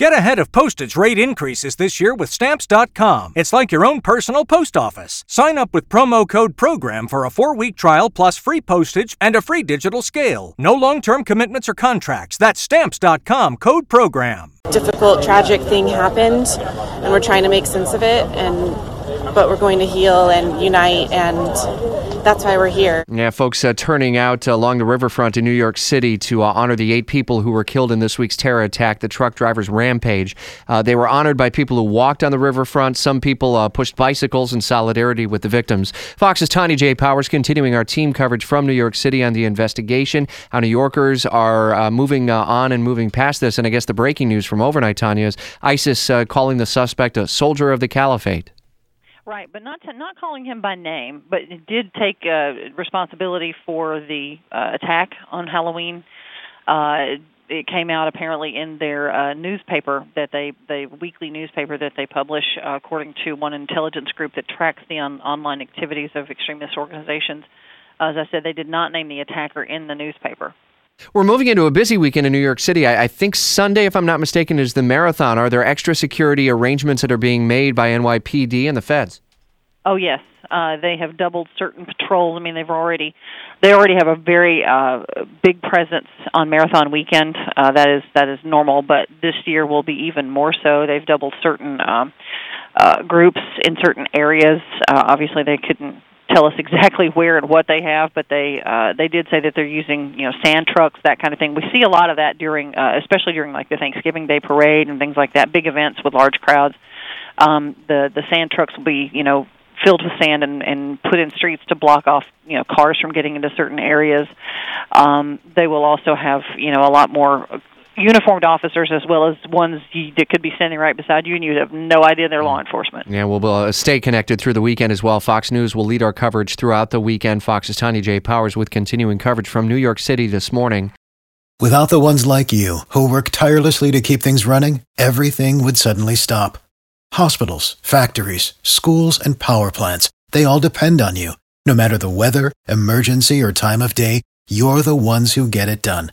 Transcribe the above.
Get ahead of postage rate increases this year with Stamps.com. It's like your own personal post office. Sign up with promo code PROGRAM for a four week trial plus free postage and a free digital scale. No long term commitments or contracts. That's Stamps.com code PROGRAM. Difficult, tragic thing happened, and we're trying to make sense of it, and but we're going to heal and unite and that's why we're here. Yeah, folks uh, turning out along the riverfront in New York City to uh, honor the eight people who were killed in this week's terror attack, the truck driver's rampage. Uh, they were honored by people who walked on the riverfront. Some people uh, pushed bicycles in solidarity with the victims. Fox's Tanya J. Powers continuing our team coverage from New York City on the investigation. How New Yorkers are uh, moving uh, on and moving past this. And I guess the breaking news from overnight, Tanya, is ISIS calling the suspect a soldier of the caliphate. Right, but not to, not calling him by name, but did take uh, responsibility for the uh, attack on Halloween. Uh, it came out apparently in their uh, newspaper that they the weekly newspaper that they publish, uh, according to one intelligence group that tracks the on, online activities of extremist organizations. As I said, they did not name the attacker in the newspaper. We're moving into a busy weekend in New York City. I, I, think Sunday, if I'm not mistaken, is the marathon. Are there extra security arrangements that are being made by NYPD and the feds? Oh yes, uh, they have doubled certain patrols. I mean, they've already they already have a very uh, big presence on marathon weekend. Uh, that is that is normal, but this year will be even more so. They've doubled certain um, uh, groups in certain areas. Uh, obviously, they couldn't tell us exactly where and what they have, but they uh, they did say that they're using you know sand trucks, that kind of thing. We see a lot of that during, uh, especially during like the Thanksgiving Day parade and things like that, big events with large crowds. Um, the the sand trucks will be you know filled with sand and, and put in streets to block off you know cars from getting into certain areas. Um, they will also have you know a lot more uniformed officers as well as ones you, that could be standing right beside you and you have no idea they're law enforcement. Yeah, we'll uh, stay connected through the weekend as well. Fox News will lead our coverage throughout the weekend. Fox's Tanya J. Powers with continuing coverage from New York City this morning. Without the ones like you who work tirelessly to keep things running, everything would suddenly stop. Hospitals, factories, schools, and power plants, they all depend on you. No matter the weather, emergency, or time of day, you're the ones who get it done.